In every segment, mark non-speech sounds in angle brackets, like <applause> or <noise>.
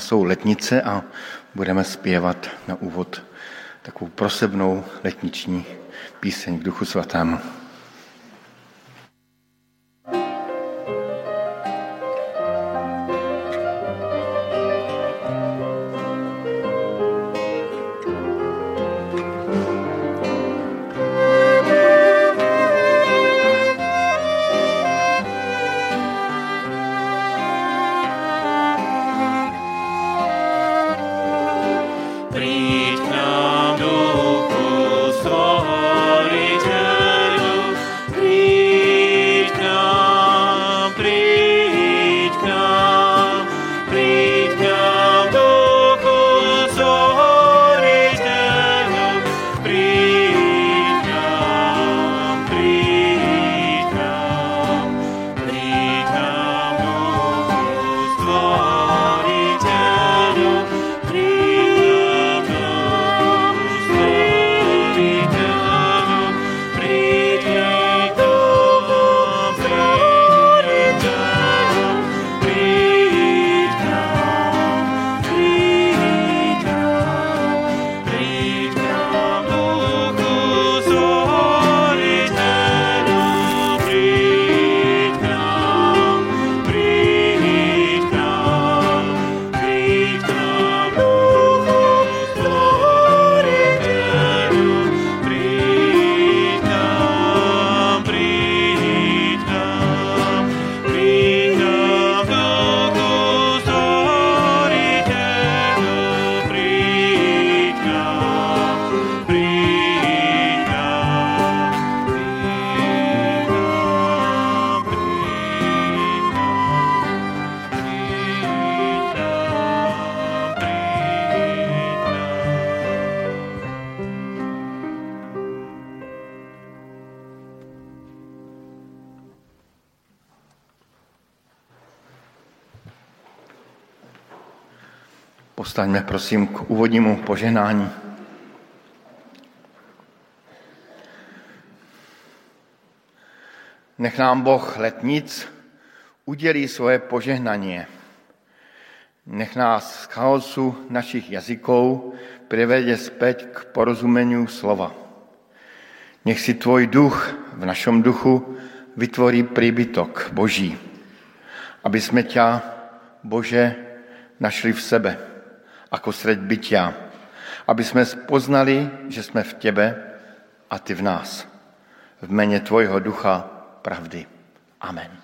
Dnes jsou letnice a budeme zpěvat na úvod takovou prosebnou letniční píseň k Duchu Svatému. Povstaňme prosím k úvodnímu poženání. Nech nám Boh letnic udělí svoje požehnanie. Nech nás z chaosu našich jazykov privede späť k porozumeniu slova. Nech si tvoj duch v našom duchu vytvorí príbytok Boží, aby sme ťa, Bože, našli v sebe ako sreď bytia, aby sme poznali, že sme v Tebe a Ty v nás. V mene Tvojho ducha pravdy. Amen.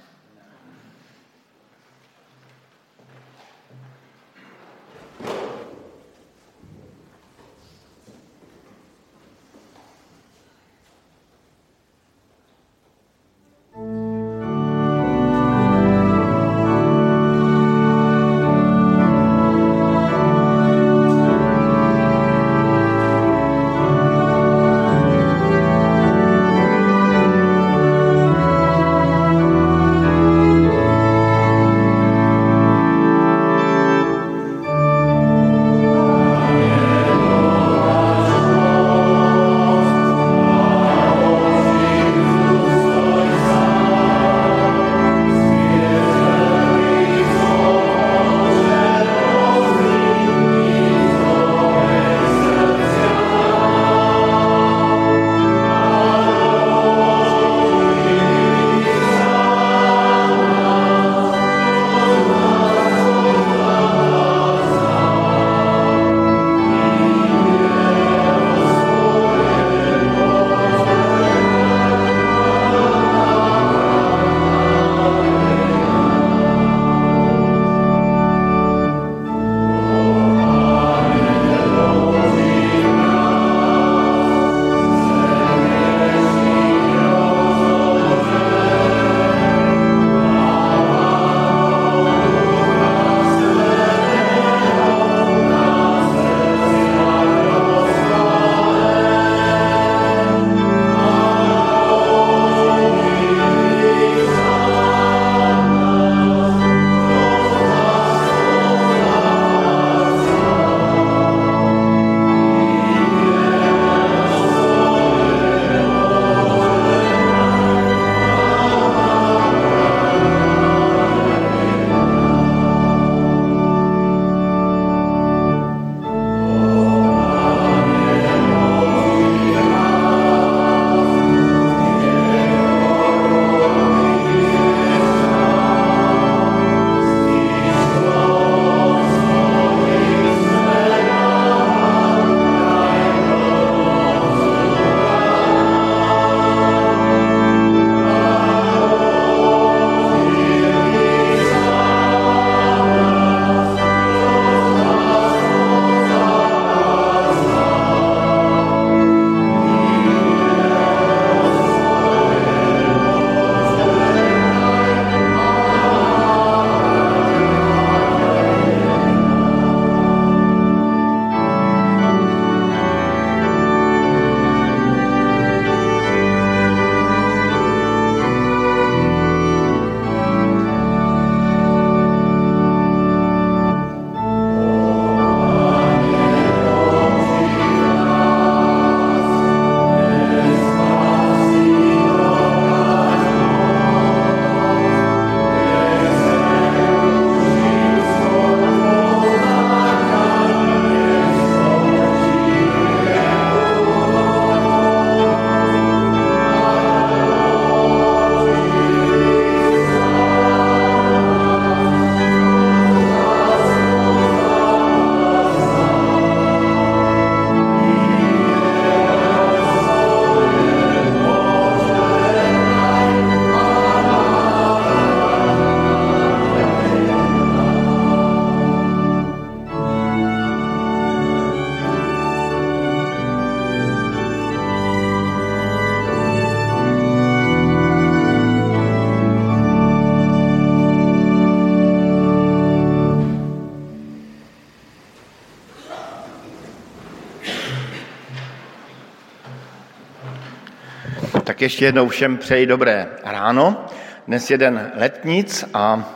Ještě jednou všem přeji dobré ráno. Dnes je den letnic a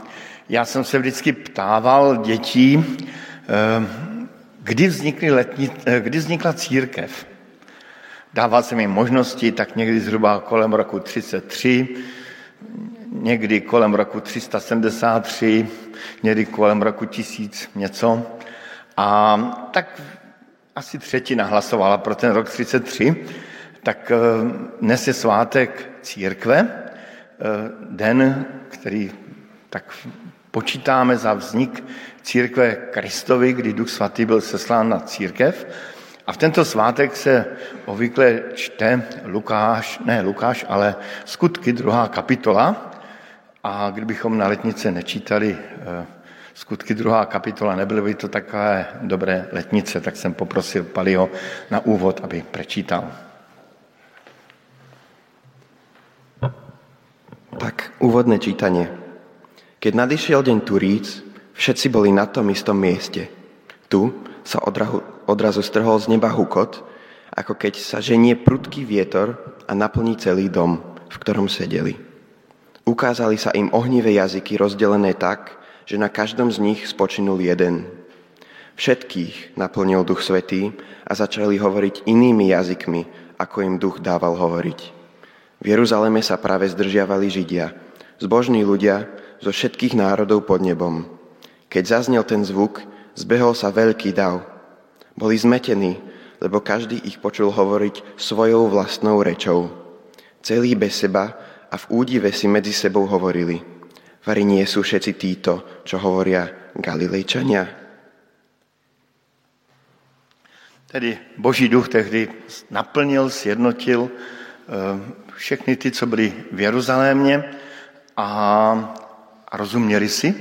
já jsem se vždycky ptával dětí, eh, kdy, vznikly letni, eh, kdy vznikla církev. Dával jsem jim možnosti, tak někdy zhruba kolem roku 33, někdy kolem roku 373, někdy kolem roku 1000 něco. A tak asi třetina hlasovala pro ten rok 33 tak eh, dnes je svátek církve, eh, den, který tak počítáme za vznik církve Kristovi, kdy Duch Svatý byl seslán na církev. A v tento svátek se obvykle čte Lukáš, ne Lukáš, ale skutky druhá kapitola. A kdybychom na letnice nečítali eh, skutky druhá kapitola, nebyly by to takové dobré letnice, tak jsem poprosil Palio na úvod, aby prečítal. Tak, úvodné čítanie. Keď nadišiel deň Turíc, všetci boli na tom istom mieste. Tu sa odrahu, odrazu strhol z neba hukot, ako keď sa ženie prudký vietor a naplní celý dom, v ktorom sedeli. Ukázali sa im ohnivé jazyky rozdelené tak, že na každom z nich spočinul jeden. Všetkých naplnil Duch Svetý a začali hovoriť inými jazykmi, ako im Duch dával hovoriť. V Jeruzaleme sa práve zdržiavali Židia, zbožní ľudia zo všetkých národov pod nebom. Keď zaznel ten zvuk, zbehol sa veľký dav. Boli zmetení, lebo každý ich počul hovoriť svojou vlastnou rečou. Celý bez seba a v údive si medzi sebou hovorili. Vari nie sú všetci títo, čo hovoria Galilejčania? Tedy Boží duch tehdy naplnil, sjednotil eh, všechny ty, co byli v Jeruzalémě a, a rozuměli si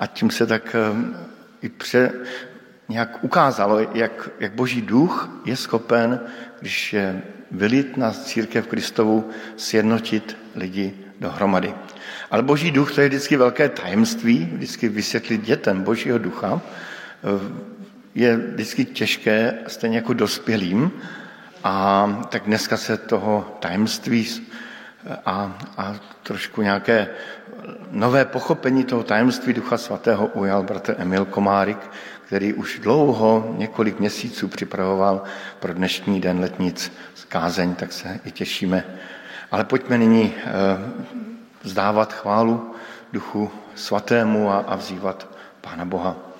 a tím se tak eh, i pře, nějak ukázalo, jak, jak boží duch je schopen, když je vylit na církev Kristovu, sjednotit lidi dohromady. Ale boží duch to je vždycky velké tajemství, vždycky vysvětlit dětem božího ducha eh, je vždycky těžké, stejně jako dospělým, a tak dneska se toho tajemství a, a trošku nějaké nové pochopení toho tajemství Ducha Svatého ujal bratr Emil Komárik, který už dlouho, několik měsíců připravoval pro dnešní den letnic kázeň, tak se i těšíme. Ale pojďme nyní eh, vzdávat chválu Duchu Svatému a, a vzývat Pána Boha.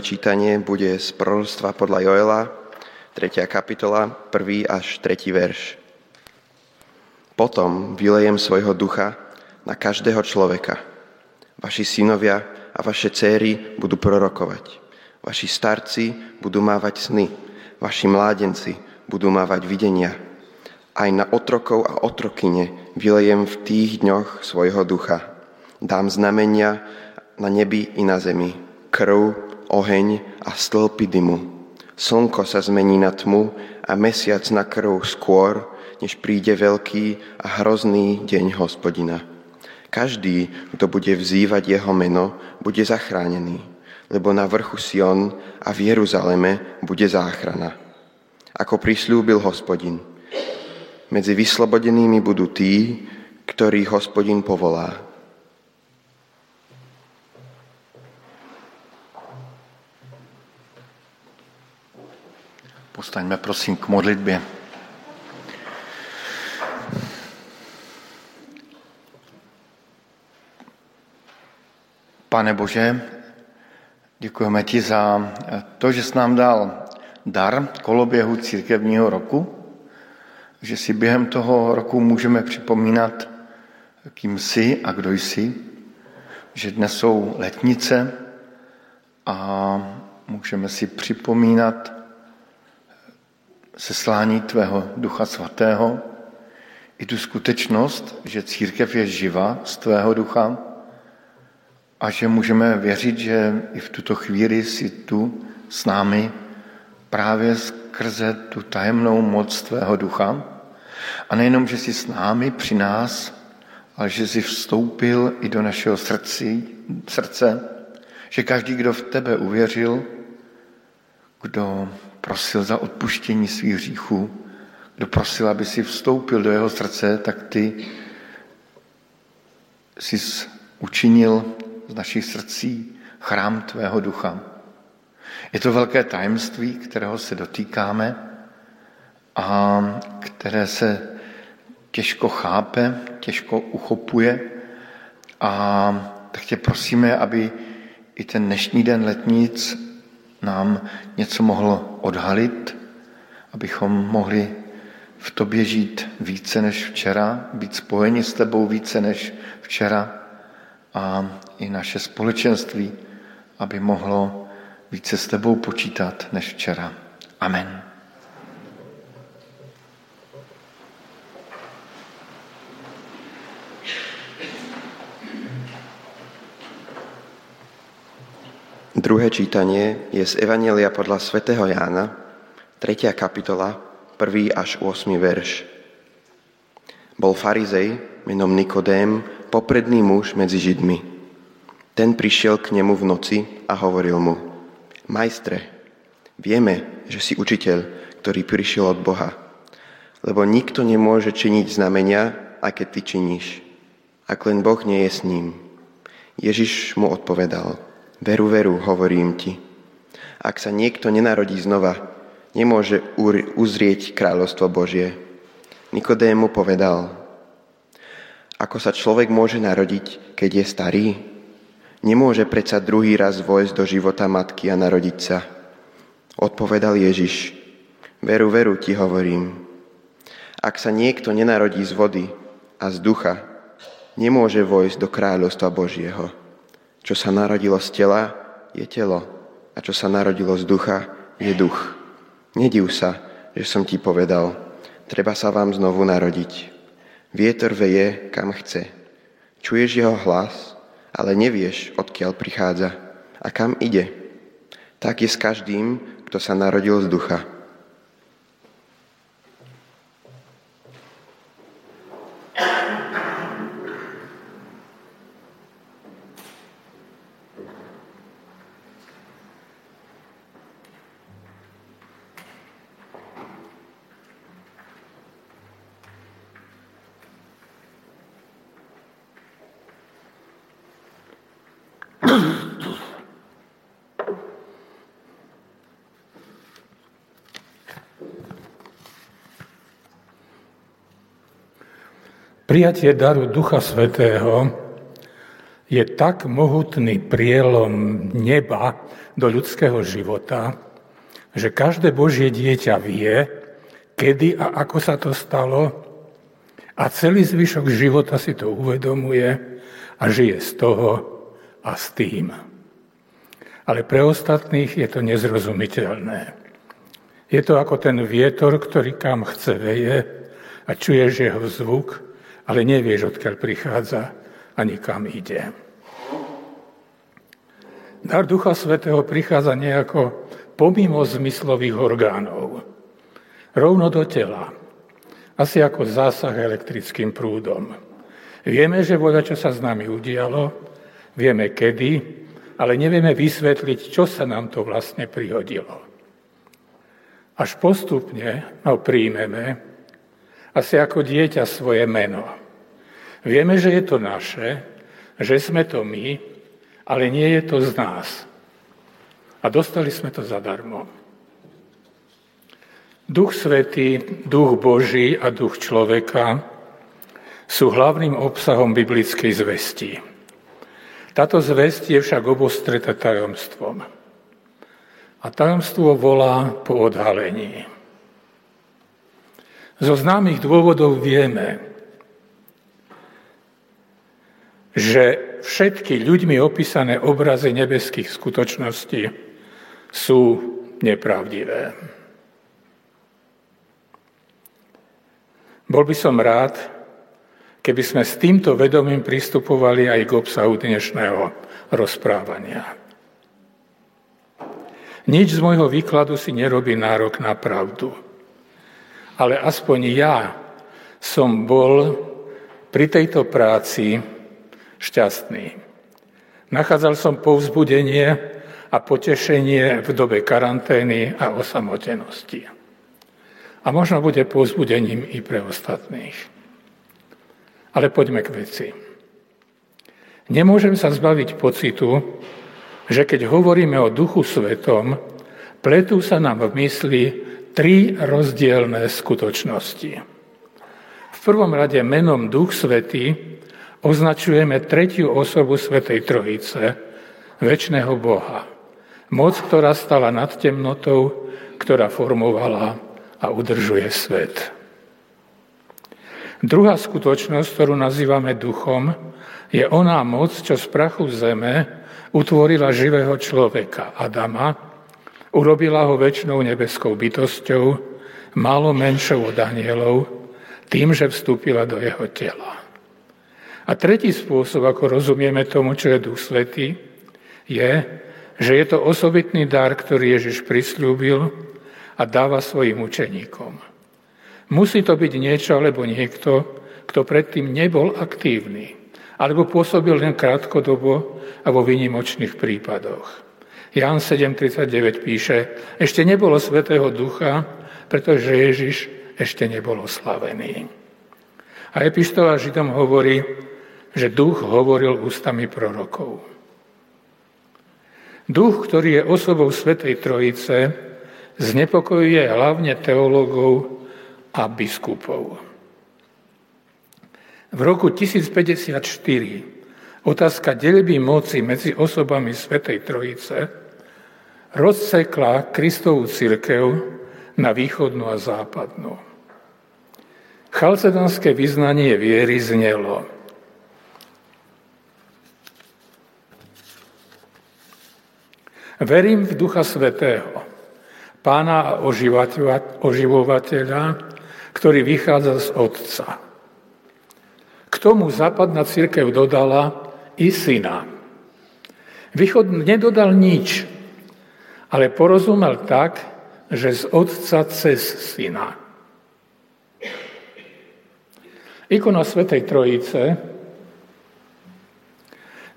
Čítanie bude z proroctva podľa Joela, 3. kapitola, 1. až 3. verš. Potom vylejem svojho ducha na každého človeka. Vaši synovia a vaše céry budú prorokovať. Vaši starci budú mávať sny. Vaši mládenci budú mávať videnia. Aj na otrokov a otrokyne vylejem v tých dňoch svojho ducha. Dám znamenia na nebi i na zemi. Krv, oheň a stĺpy dymu. Slnko sa zmení na tmu a mesiac na krv skôr, než príde veľký a hrozný deň hospodina. Každý, kto bude vzývať jeho meno, bude zachránený, lebo na vrchu Sion a v Jeruzaleme bude záchrana. Ako prislúbil hospodin. Medzi vyslobodenými budú tí, ktorých hospodin povolá. Postaňme prosím k modlitbě. Pane Bože, děkujeme ti za to, že jsi nám dal dar koloběhu církevního roku, že si během toho roku můžeme připomínat, kým jsi a kdo jsi, že dnes jsou letnice a můžeme si připomínat seslání tvého Ducha Svatého, i tu skutečnost, že církev je živa z tvého ducha a že můžeme věřit, že i v tuto chvíli si tu s námi právě skrze tu tajemnou moc tvého ducha. A nejenom, že jsi s námi při nás, ale že jsi vstoupil i do našeho srdci, srdce, že každý, kdo v tebe uvěřil, kdo prosil za odpuštění svých hříchů, kdo prosil, aby si vstoupil do jeho srdce, tak ty jsi učinil z našich srdcí chrám tvého ducha. Je to velké tajemství, kterého se dotýkáme a které se těžko chápe, těžko uchopuje. A tak tě prosíme, aby i ten dnešní den letnic nám něco mohlo odhalit, abychom mohli v tobě žít více než včera, být spojeni s tebou více než včera a i naše společenství, aby mohlo více s tebou počítat než včera. Amen. Druhé čítanie je z Evanielia podľa svätého Jána, 3. kapitola, 1. až 8. verš. Bol farizej menom Nikodém, popredný muž medzi Židmi. Ten prišiel k nemu v noci a hovoril mu, Majstre, vieme, že si učiteľ, ktorý prišiel od Boha, lebo nikto nemôže činiť znamenia, aké ty činíš, ak len Boh nie je s ním. Ježiš mu odpovedal, Veru, veru, hovorím ti. Ak sa niekto nenarodí znova, nemôže uzrieť kráľovstvo Božie. Nikodému povedal, ako sa človek môže narodiť, keď je starý? Nemôže predsa druhý raz vojsť do života matky a narodiť sa. Odpovedal Ježiš, veru, veru ti hovorím. Ak sa niekto nenarodí z vody a z ducha, nemôže vojsť do kráľovstva Božieho. Čo sa narodilo z tela, je telo. A čo sa narodilo z ducha, je duch. Nediv sa, že som ti povedal, treba sa vám znovu narodiť. Vietor veje, kam chce. Čuješ jeho hlas, ale nevieš, odkiaľ prichádza a kam ide. Tak je s každým, kto sa narodil z ducha. Prijatie daru Ducha Svetého je tak mohutný prielom neba do ľudského života, že každé Božie dieťa vie, kedy a ako sa to stalo a celý zvyšok života si to uvedomuje a žije z toho a s tým. Ale pre ostatných je to nezrozumiteľné. Je to ako ten vietor, ktorý kam chce veje a čuješ jeho zvuk, ale nevieš, odkiaľ prichádza ani kam ide. Dar Ducha Svetého prichádza nejako pomimo zmyslových orgánov. Rovno do tela. Asi ako zásah elektrickým prúdom. Vieme, že voľa, čo sa s nami udialo, vieme kedy, ale nevieme vysvetliť, čo sa nám to vlastne prihodilo. Až postupne ho príjmeme, asi ako dieťa svoje meno. Vieme, že je to naše, že sme to my, ale nie je to z nás. A dostali sme to zadarmo. Duch Svetý, Duch Boží a Duch človeka sú hlavným obsahom biblickej zvesti. Táto zvesť je však obostreta tajomstvom. A tajomstvo volá po odhalení. Zo známych dôvodov vieme, že všetky ľuďmi opísané obrazy nebeských skutočností sú nepravdivé. Bol by som rád, keby sme s týmto vedomím pristupovali aj k obsahu dnešného rozprávania. Nič z môjho výkladu si nerobí nárok na pravdu. Ale aspoň ja som bol pri tejto práci šťastný. Nachádzal som povzbudenie a potešenie v dobe karantény a osamotenosti. A možno bude povzbudením i pre ostatných. Ale poďme k veci. Nemôžem sa zbaviť pocitu, že keď hovoríme o Duchu Svetom, pletú sa nám v mysli tri rozdielne skutočnosti. V prvom rade menom Duch Svetý označujeme tretiu osobu Svetej Trojice, väčšného Boha. Moc, ktorá stala nad temnotou, ktorá formovala a udržuje svet. Druhá skutočnosť, ktorú nazývame duchom, je oná moc, čo z prachu zeme utvorila živého človeka, Adama, urobila ho väčšnou nebeskou bytosťou, málo menšou od anielov, tým, že vstúpila do jeho tela. A tretí spôsob, ako rozumieme tomu, čo je Duch Svetý, je, že je to osobitný dar, ktorý Ježiš prislúbil a dáva svojim učeníkom. Musí to byť niečo alebo niekto, kto predtým nebol aktívny, alebo pôsobil len krátkodobo a vo výnimočných prípadoch. Ján 7.39 píše, ešte nebolo Svetého Ducha, pretože Ježiš ešte nebol oslavený. A epištola Židom hovorí, že duch hovoril ústami prorokov. Duch, ktorý je osobou Svetej Trojice, znepokojuje hlavne teológov a biskupov. V roku 1054 otázka delby moci medzi osobami Svetej Trojice rozsekla Kristovú církev na východnú a západnú. Chalcedonské vyznanie viery znelo – Verím v Ducha Svetého, pána a oživovateľa, ktorý vychádza z Otca. K tomu západná církev dodala i syna. Východ nedodal nič, ale porozumel tak, že z Otca cez syna. Ikona Svetej Trojice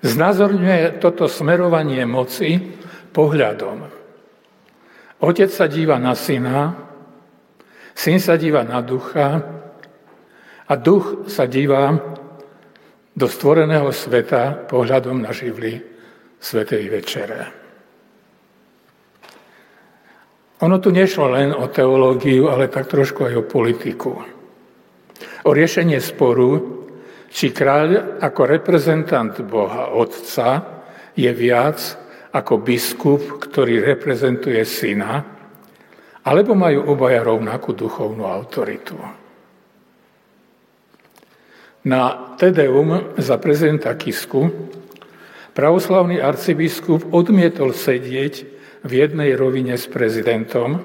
znázorňuje toto smerovanie moci pohľadom. Otec sa díva na syna, syn sa díva na ducha a duch sa díva do stvoreného sveta pohľadom na živly Svetej Večere. Ono tu nešlo len o teológiu, ale tak trošku aj o politiku. O riešenie sporu, či kráľ ako reprezentant Boha Otca je viac ako biskup, ktorý reprezentuje syna, alebo majú obaja rovnakú duchovnú autoritu. Na Tedeum za prezidenta Kisku pravoslavný arcibiskup odmietol sedieť v jednej rovine s prezidentom,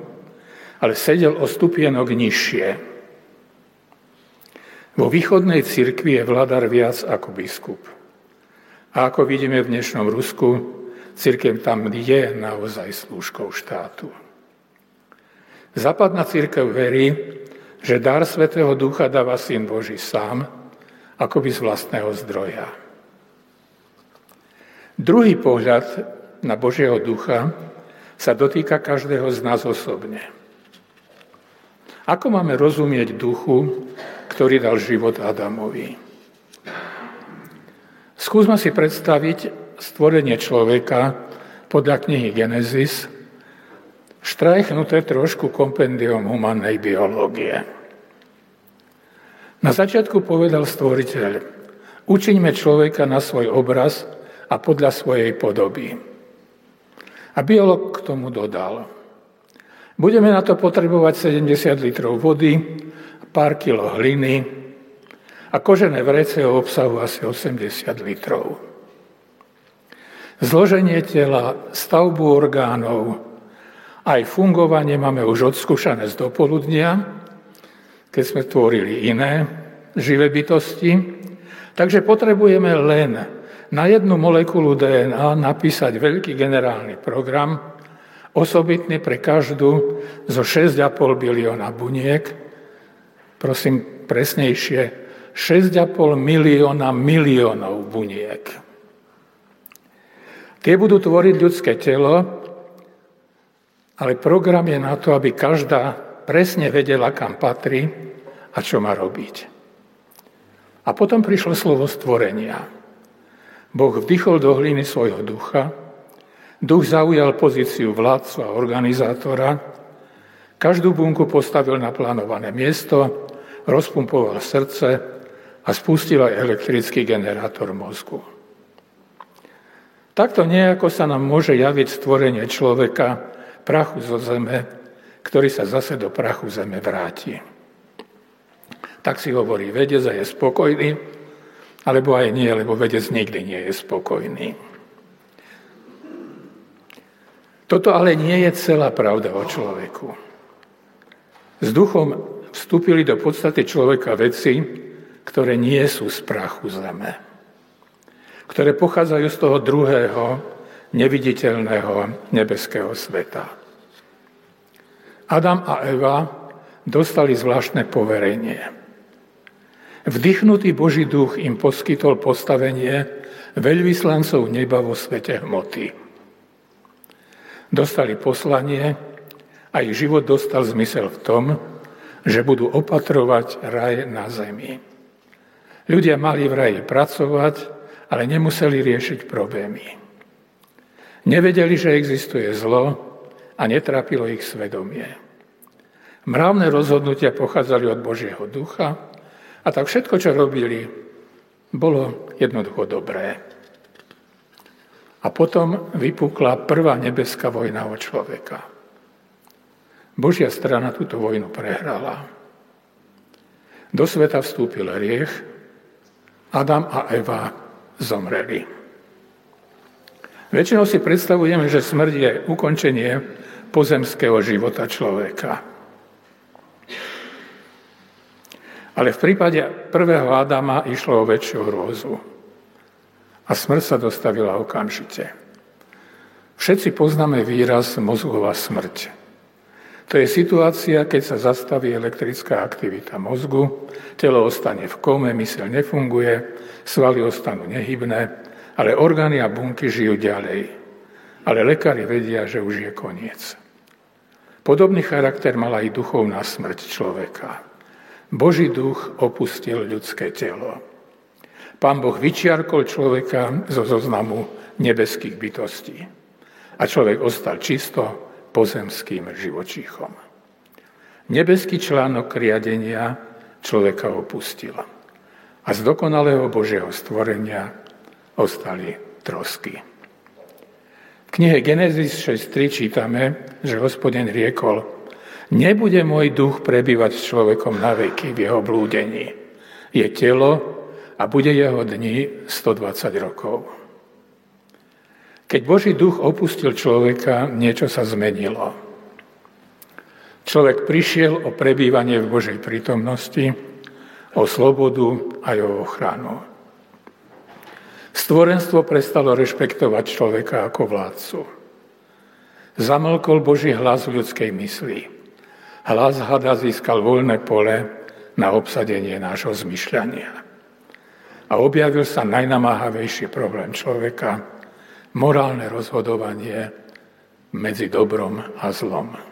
ale sedel o stupienok nižšie. Vo východnej cirkvi je vladar viac ako biskup. A ako vidíme v dnešnom Rusku, církev tam je naozaj slúžkou štátu. Západná církev verí, že dar Svetého Ducha dáva Syn Boží sám, akoby z vlastného zdroja. Druhý pohľad na Božieho ducha sa dotýka každého z nás osobne. Ako máme rozumieť duchu, ktorý dal život Adamovi? Skúsme si predstaviť stvorenie človeka podľa knihy Genesis, štrajchnuté trošku kompendium humannej biológie. Na začiatku povedal stvoriteľ, učiňme človeka na svoj obraz a podľa svojej podoby. A biolog k tomu dodal, budeme na to potrebovať 70 litrov vody, pár kilo hliny a kožené vrece obsahu asi 80 litrov. Zloženie tela, stavbu orgánov, aj fungovanie máme už odskúšané z dopoludnia, keď sme tvorili iné živé bytosti. Takže potrebujeme len na jednu molekulu DNA napísať veľký generálny program, osobitný pre každú zo 6,5 bilióna buniek, prosím presnejšie, 6,5 milióna miliónov buniek. Tie budú tvoriť ľudské telo, ale program je na to, aby každá presne vedela, kam patrí a čo má robiť. A potom prišlo slovo stvorenia. Boh vdychol do hliny svojho ducha, duch zaujal pozíciu vládcu a organizátora, každú bunku postavil na plánované miesto, rozpumpoval srdce a spustil aj elektrický generátor mozgu. Takto nejako sa nám môže javiť stvorenie človeka, prachu zo zeme, ktorý sa zase do prachu zeme vráti. Tak si hovorí vedec a je spokojný, alebo aj nie, lebo vedec nikdy nie je spokojný. Toto ale nie je celá pravda o človeku. S duchom vstúpili do podstaty človeka veci, ktoré nie sú z prachu zeme, ktoré pochádzajú z toho druhého, neviditeľného nebeského sveta. Adam a Eva dostali zvláštne poverenie. Vdychnutý Boží duch im poskytol postavenie veľvyslancov neba vo svete hmoty. Dostali poslanie a ich život dostal zmysel v tom, že budú opatrovať raj na zemi. Ľudia mali v raji pracovať, ale nemuseli riešiť problémy. Nevedeli, že existuje zlo, a netrápilo ich svedomie. Mravné rozhodnutia pochádzali od Božieho ducha a tak všetko, čo robili, bolo jednoducho dobré. A potom vypukla prvá nebeská vojna o človeka. Božia strana túto vojnu prehrala. Do sveta vstúpil riech, Adam a Eva zomreli. Väčšinou si predstavujeme, že smrť je ukončenie pozemského života človeka. Ale v prípade prvého Adama išlo o väčšiu hrôzu. A smrť sa dostavila okamžite. Všetci poznáme výraz mozgová smrť. To je situácia, keď sa zastaví elektrická aktivita mozgu, telo ostane v kome, myseľ nefunguje, svaly ostanú nehybné, ale orgány a bunky žijú ďalej ale lekári vedia, že už je koniec. Podobný charakter mala aj duchovná smrť človeka. Boží duch opustil ľudské telo. Pán Boh vyčiarkol človeka zo zoznamu nebeských bytostí. A človek ostal čisto pozemským živočíchom. Nebeský článok riadenia človeka opustil. A z dokonalého Božieho stvorenia ostali trosky. V knihe Genesis 6.3 čítame, že hospodin riekol, nebude môj duch prebývať s človekom na veky v jeho blúdení. Je telo a bude jeho dni 120 rokov. Keď Boží duch opustil človeka, niečo sa zmenilo. Človek prišiel o prebývanie v Božej prítomnosti, o slobodu a o ochranu. Stvorenstvo prestalo rešpektovať človeka ako vládcu. Zamlkol Boží hlas v ľudskej mysli. Hlas hada získal voľné pole na obsadenie nášho zmyšľania. A objavil sa najnamáhavejší problém človeka, morálne rozhodovanie medzi dobrom a zlom.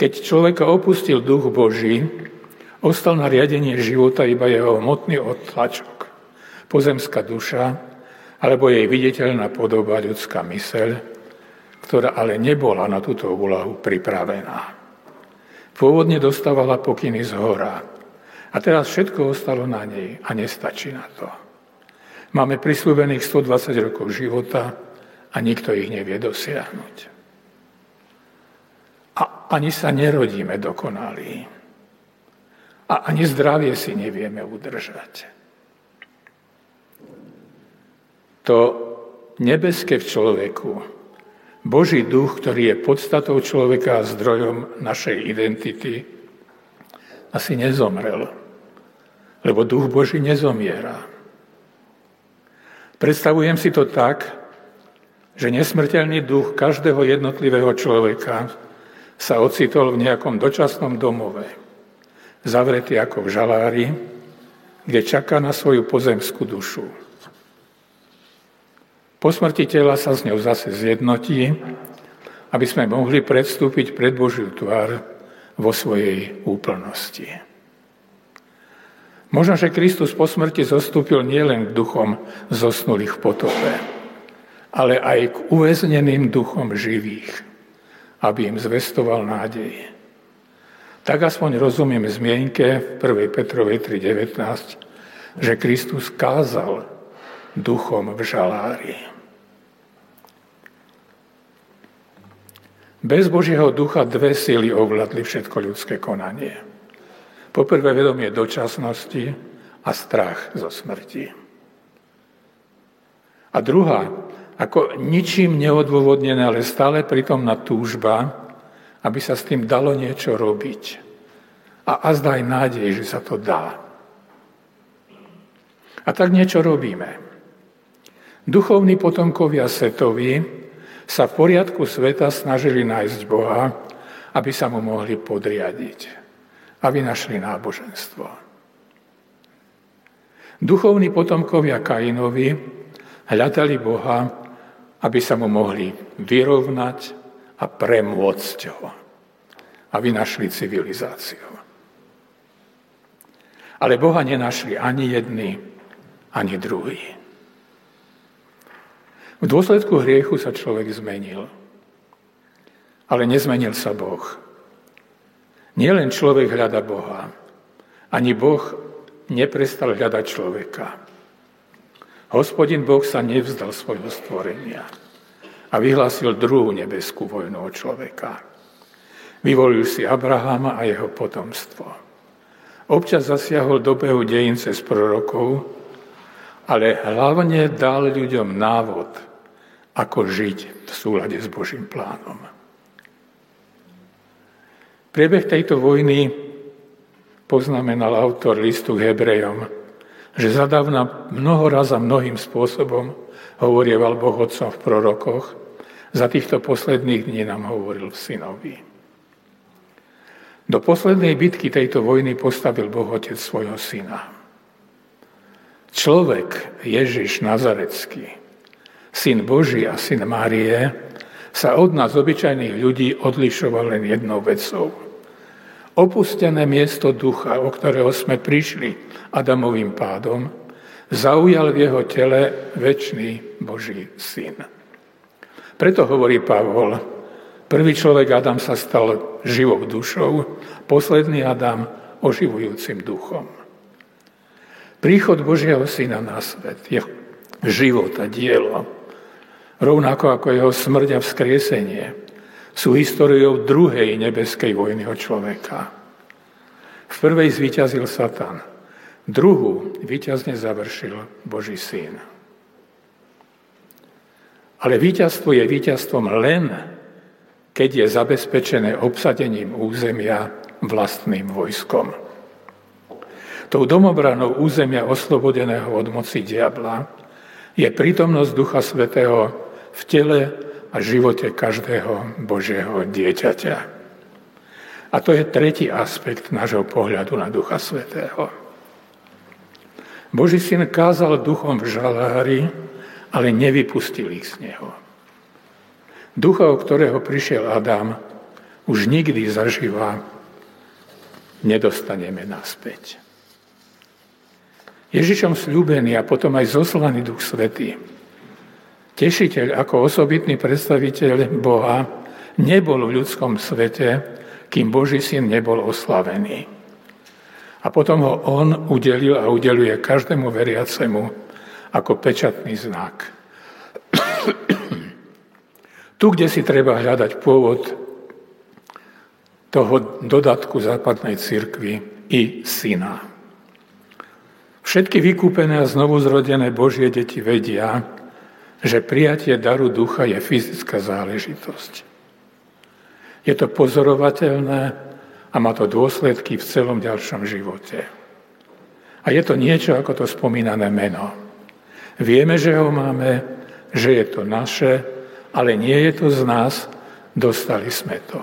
Keď človeka opustil duch Boží, ostal na riadenie života iba jeho hmotný odtlačok pozemská duša alebo jej viditeľná podoba ľudská myseľ, ktorá ale nebola na túto úlohu pripravená. Pôvodne dostávala pokyny z hora a teraz všetko ostalo na nej a nestačí na to. Máme prislúbených 120 rokov života a nikto ich nevie dosiahnuť. Ani sa nerodíme dokonalí. A ani zdravie si nevieme udržať. to nebeské v človeku, Boží duch, ktorý je podstatou človeka a zdrojom našej identity, asi nezomrel, lebo duch Boží nezomiera. Predstavujem si to tak, že nesmrteľný duch každého jednotlivého človeka sa ocitol v nejakom dočasnom domove, zavretý ako v žalári, kde čaká na svoju pozemskú dušu. Po smrti tela sa s ňou zase zjednotí, aby sme mohli predstúpiť pred Božiu tvár vo svojej úplnosti. Možno, že Kristus po smrti zostúpil nielen k duchom zosnulých v potope, ale aj k uväzneným duchom živých, aby im zvestoval nádej. Tak aspoň rozumiem zmienke v 1. Petrovej 3.19, že Kristus kázal duchom v žalári. Bez Božieho ducha dve síly ovládli všetko ľudské konanie. Poprvé vedomie dočasnosti a strach zo smrti. A druhá, ako ničím neodôvodnené, ale stále pritomná túžba, aby sa s tým dalo niečo robiť. A azda aj nádej, že sa to dá. A tak niečo robíme. Duchovní potomkovia Setovi sa v poriadku sveta snažili nájsť Boha, aby sa mu mohli podriadiť. A vynašli náboženstvo. Duchovní potomkovia Kainovi hľadali Boha, aby sa mu mohli vyrovnať a premôcť ho. A vynašli civilizáciu. Ale Boha nenašli ani jedni, ani druhý. V dôsledku hriechu sa človek zmenil. Ale nezmenil sa Boh. Nielen človek hľada Boha, ani Boh neprestal hľadať človeka. Hospodin Boh sa nevzdal svojho stvorenia a vyhlásil druhú nebeskú vojnu o človeka. Vyvolil si Abrahama a jeho potomstvo. Občas zasiahol do behu dejín cez prorokov, ale hlavne dal ľuďom návod – ako žiť v súlade s Božím plánom. Priebeh tejto vojny poznamenal autor listu Hebrejom, že zadávna mnoho raz a mnohým spôsobom hovorieval Boh Otcom v prorokoch, za týchto posledných dní nám hovoril v synovi. Do poslednej bitky tejto vojny postavil Boh Otec svojho syna. Človek Ježiš Nazarecký syn Boží a syn Márie, sa od nás, obyčajných ľudí, odlišoval len jednou vecou. Opustené miesto ducha, o ktorého sme prišli Adamovým pádom, zaujal v jeho tele väčší Boží syn. Preto hovorí Pavol, prvý človek Adam sa stal živou dušou, posledný Adam oživujúcim duchom. Príchod Božieho Syna na svet, jeho život a dielo, rovnako ako jeho smrť a vzkriesenie, sú históriou druhej nebeskej vojny o človeka. V prvej zvíťazil Satan, druhú víťazne završil Boží syn. Ale víťazstvo je víťazstvom len, keď je zabezpečené obsadením územia vlastným vojskom. Tou domobranou územia oslobodeného od moci diabla je prítomnosť Ducha Svetého v tele a živote každého Božieho dieťaťa. A to je tretí aspekt nášho pohľadu na Ducha Svetého. Boží syn kázal duchom v žalári, ale nevypustil ich z neho. Ducha, o ktorého prišiel Adam, už nikdy zaživa nedostaneme naspäť. Ježišom slúbený a potom aj zoslaný Duch Svetý, tešiteľ ako osobitný predstaviteľ Boha, nebol v ľudskom svete, kým Boží syn nebol oslavený. A potom ho on udelil a udeluje každému veriacemu ako pečatný znak. <clears throat> tu, kde si treba hľadať pôvod toho dodatku západnej cirkvi i syna. Všetky vykúpené a znovuzrodené Božie deti vedia, že prijatie daru ducha je fyzická záležitosť. Je to pozorovateľné a má to dôsledky v celom ďalšom živote. A je to niečo ako to spomínané meno. Vieme, že ho máme, že je to naše, ale nie je to z nás, dostali sme to.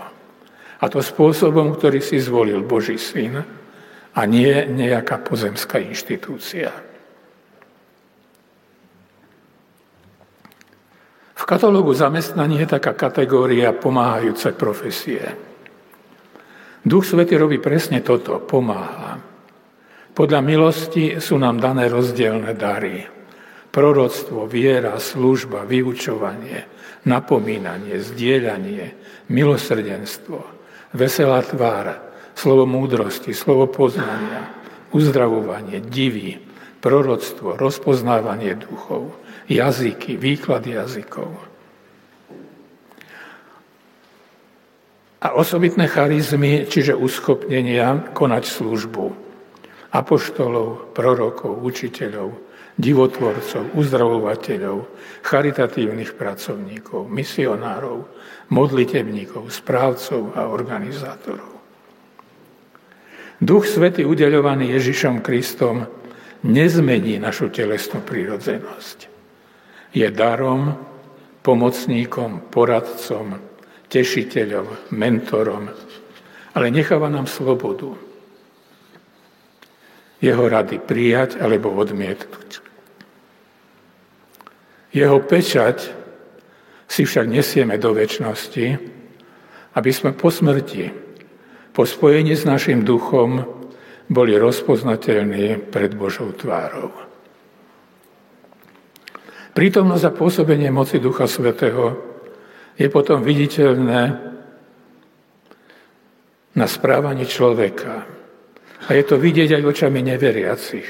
A to spôsobom, ktorý si zvolil Boží syn, a nie nejaká pozemská inštitúcia. Katalógu zamestnaní je taká kategória pomáhajúce profesie. Duch Svety robí presne toto, pomáha. Podľa milosti sú nám dané rozdielne dary. Proroctvo, viera, služba, vyučovanie, napomínanie, zdieľanie, milosrdenstvo, veselá tvára, slovo múdrosti, slovo poznania, uzdravovanie, divy, proroctvo, rozpoznávanie duchov, jazyky, výklad jazykov. A osobitné charizmy, čiže uschopnenia konať službu apoštolov, prorokov, učiteľov, divotvorcov, uzdravovateľov, charitatívnych pracovníkov, misionárov, modlitebníkov, správcov a organizátorov. Duch Svety udeľovaný Ježišom Kristom nezmení našu telesnú prírodzenosť. Je darom, pomocníkom, poradcom, tešiteľom, mentorom, ale necháva nám slobodu. Jeho rady prijať alebo odmietnúť. Jeho pečať si však nesieme do väčšnosti, aby sme po smrti po spojení s našim duchom boli rozpoznateľní pred Božou tvárou. Prítomnosť a pôsobenie moci Ducha Svetého je potom viditeľné na správaní človeka. A je to vidieť aj očami neveriacich,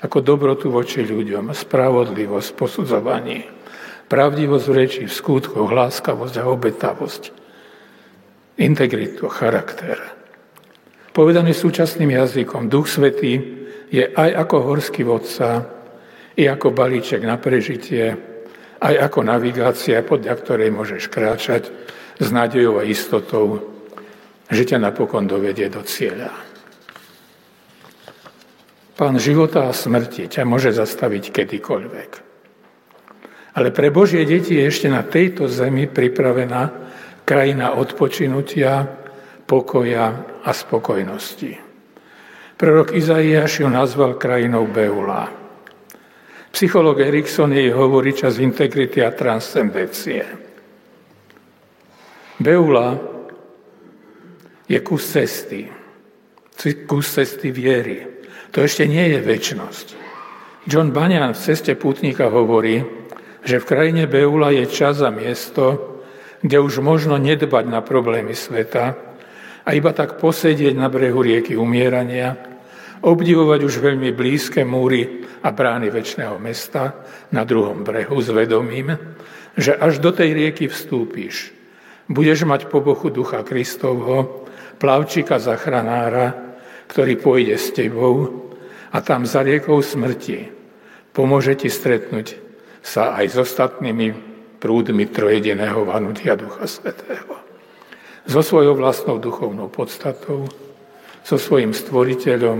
ako dobrotu voči ľuďom, spravodlivosť v posudzovaní, pravdivosť v reči, v skutkoch, láskavosť a obetavosť, integritu, charakter. Povedaný súčasným jazykom, Duch Svetý je aj ako horský vodca, i ako balíček na prežitie, aj ako navigácia, podľa ktorej môžeš kráčať s nádejou a istotou, že ťa napokon dovedie do cieľa. Pán života a smrti ťa môže zastaviť kedykoľvek. Ale pre Božie deti je ešte na tejto zemi pripravená krajina odpočinutia, pokoja a spokojnosti. Prorok Izaiáš ju nazval krajinou Beula. Psycholog Erikson jej hovorí čas integrity a transcendencie. Beula je kus cesty, kus cesty viery. To ešte nie je väčnosť. John Bunyan v ceste putníka hovorí, že v krajine Beula je čas a miesto, kde už možno nedbať na problémy sveta a iba tak posedieť na brehu rieky umierania, obdivovať už veľmi blízke múry a brány väčšného mesta na druhom brehu s vedomím, že až do tej rieky vstúpiš. Budeš mať po boku Ducha Kristovho, plavčíka zachranára, ktorý pôjde s tebou a tam za riekou smrti pomôže ti stretnúť sa aj s ostatnými prúdmi trojediného vanutia Ducha Svetého. So svojou vlastnou duchovnou podstatou, so svojím stvoriteľom,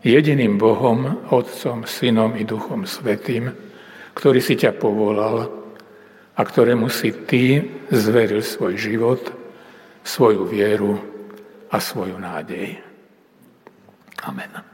jediným Bohom, Otcom, Synom i Duchom Svetým, ktorý si ťa povolal a ktorému si ty zveril svoj život, svoju vieru a svoju nádej. Amen.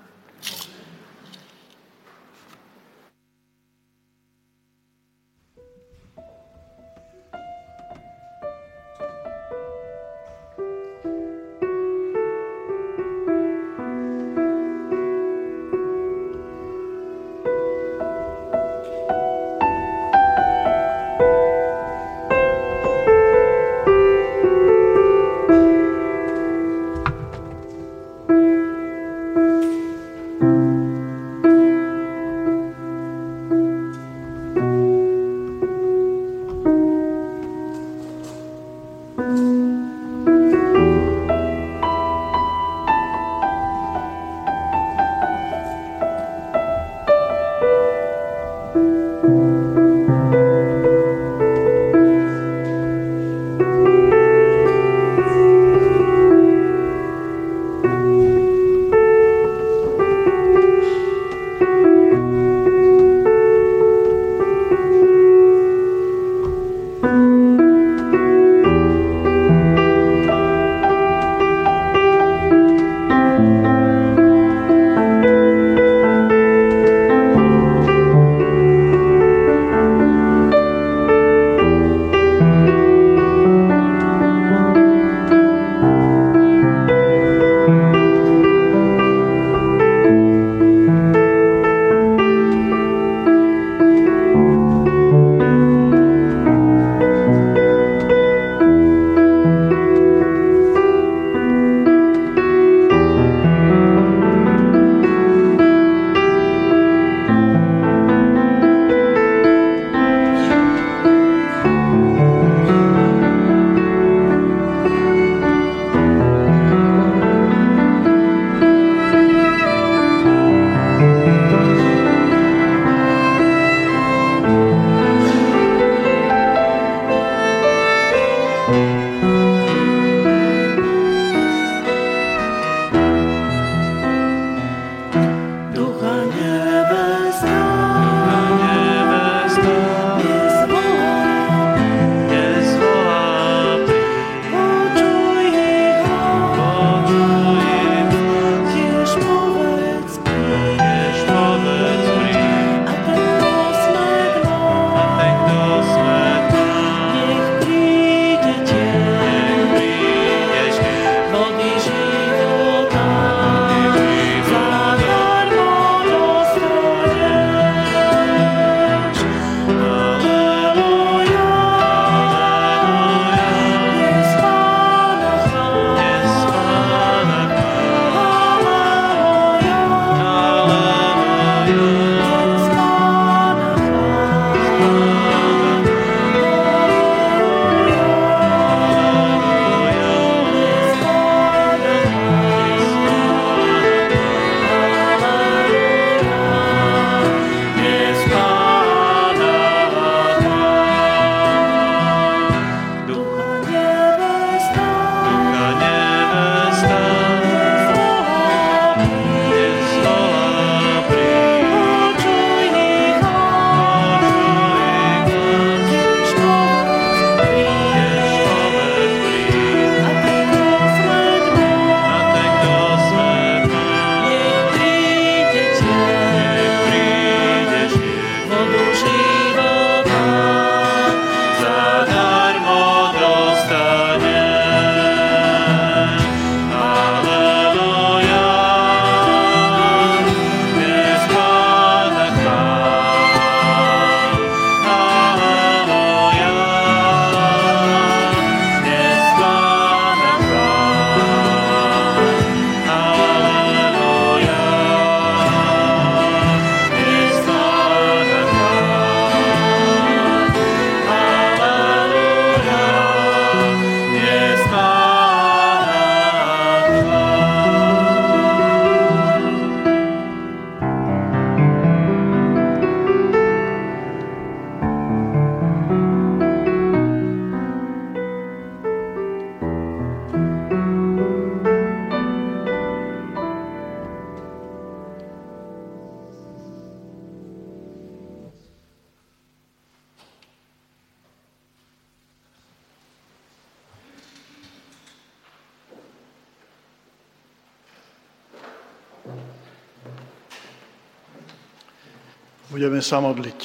Sa modliť.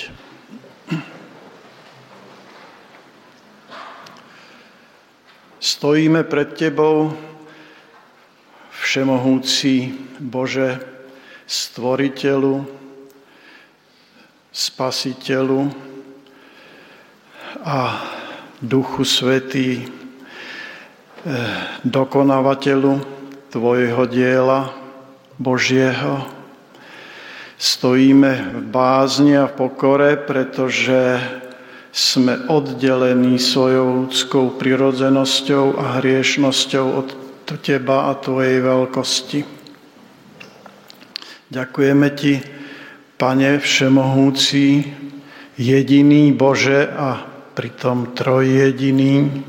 Stojíme pred Tebou, Všemohúci Bože, Stvoriteľu, Spasiteľu a Duchu Svetý, eh, dokonávateľu Tvojho diela Božieho, Stojíme v bázni a v pokore, pretože sme oddelení svojou ľudskou prirodzenosťou a hriešnosťou od Teba a Tvojej veľkosti. Ďakujeme Ti, Pane Všemohúci, jediný Bože a pritom trojjediný,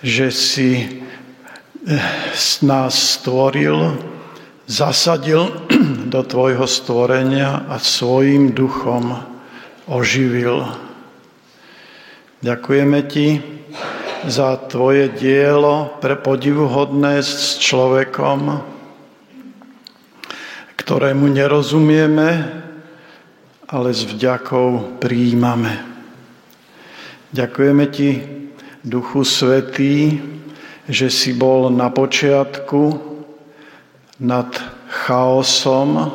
že si eh, nás stvoril, zasadil <clears throat> do tvojho stvorenia a svojim duchom oživil. Ďakujeme ti za tvoje dielo pre podivuhodné s človekom, ktorému nerozumieme, ale s vďakou príjmame. Ďakujeme ti, Duchu Svetý, že si bol na počiatku nad chaosom,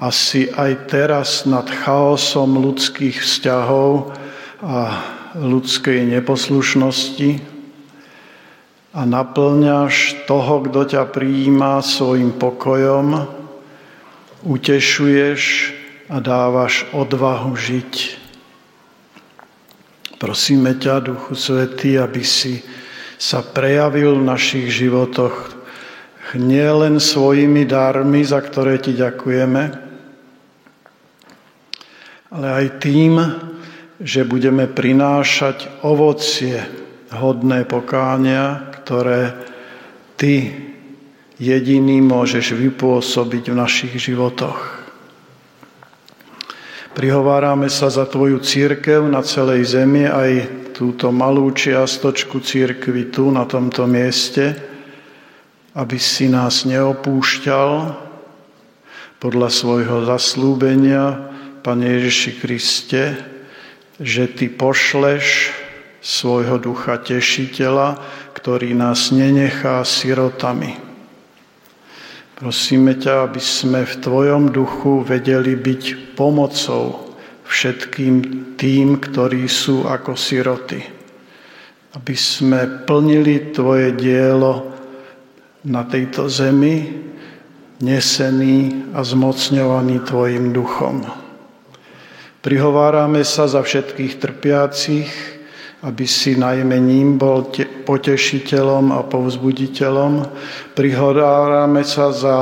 asi aj teraz nad chaosom ľudských vzťahov a ľudskej neposlušnosti a naplňaš toho, kto ťa prijíma svojim pokojom, utešuješ a dávaš odvahu žiť. Prosíme ťa, Duchu Svetý, aby si sa prejavil v našich životoch nie len svojimi darmi, za ktoré ti ďakujeme, ale aj tým, že budeme prinášať ovocie hodné pokánia, ktoré ty jediný môžeš vypôsobiť v našich životoch. Prihovárame sa za Tvoju církev na celej zemi, aj túto malú čiastočku církvy tu, na tomto mieste, aby si nás neopúšťal podľa svojho zaslúbenia, Pane Ježiši Kriste, že Ty pošleš svojho ducha tešiteľa, ktorý nás nenechá sirotami. Prosíme ťa, aby sme v Tvojom duchu vedeli byť pomocou všetkým tým, ktorí sú ako siroty. Aby sme plnili Tvoje dielo na tejto zemi, nesený a zmocňovaný Tvojim duchom. Prihovárame sa za všetkých trpiacich, aby si najmä ním bol te- potešiteľom a povzbuditeľom. Prihovárame sa za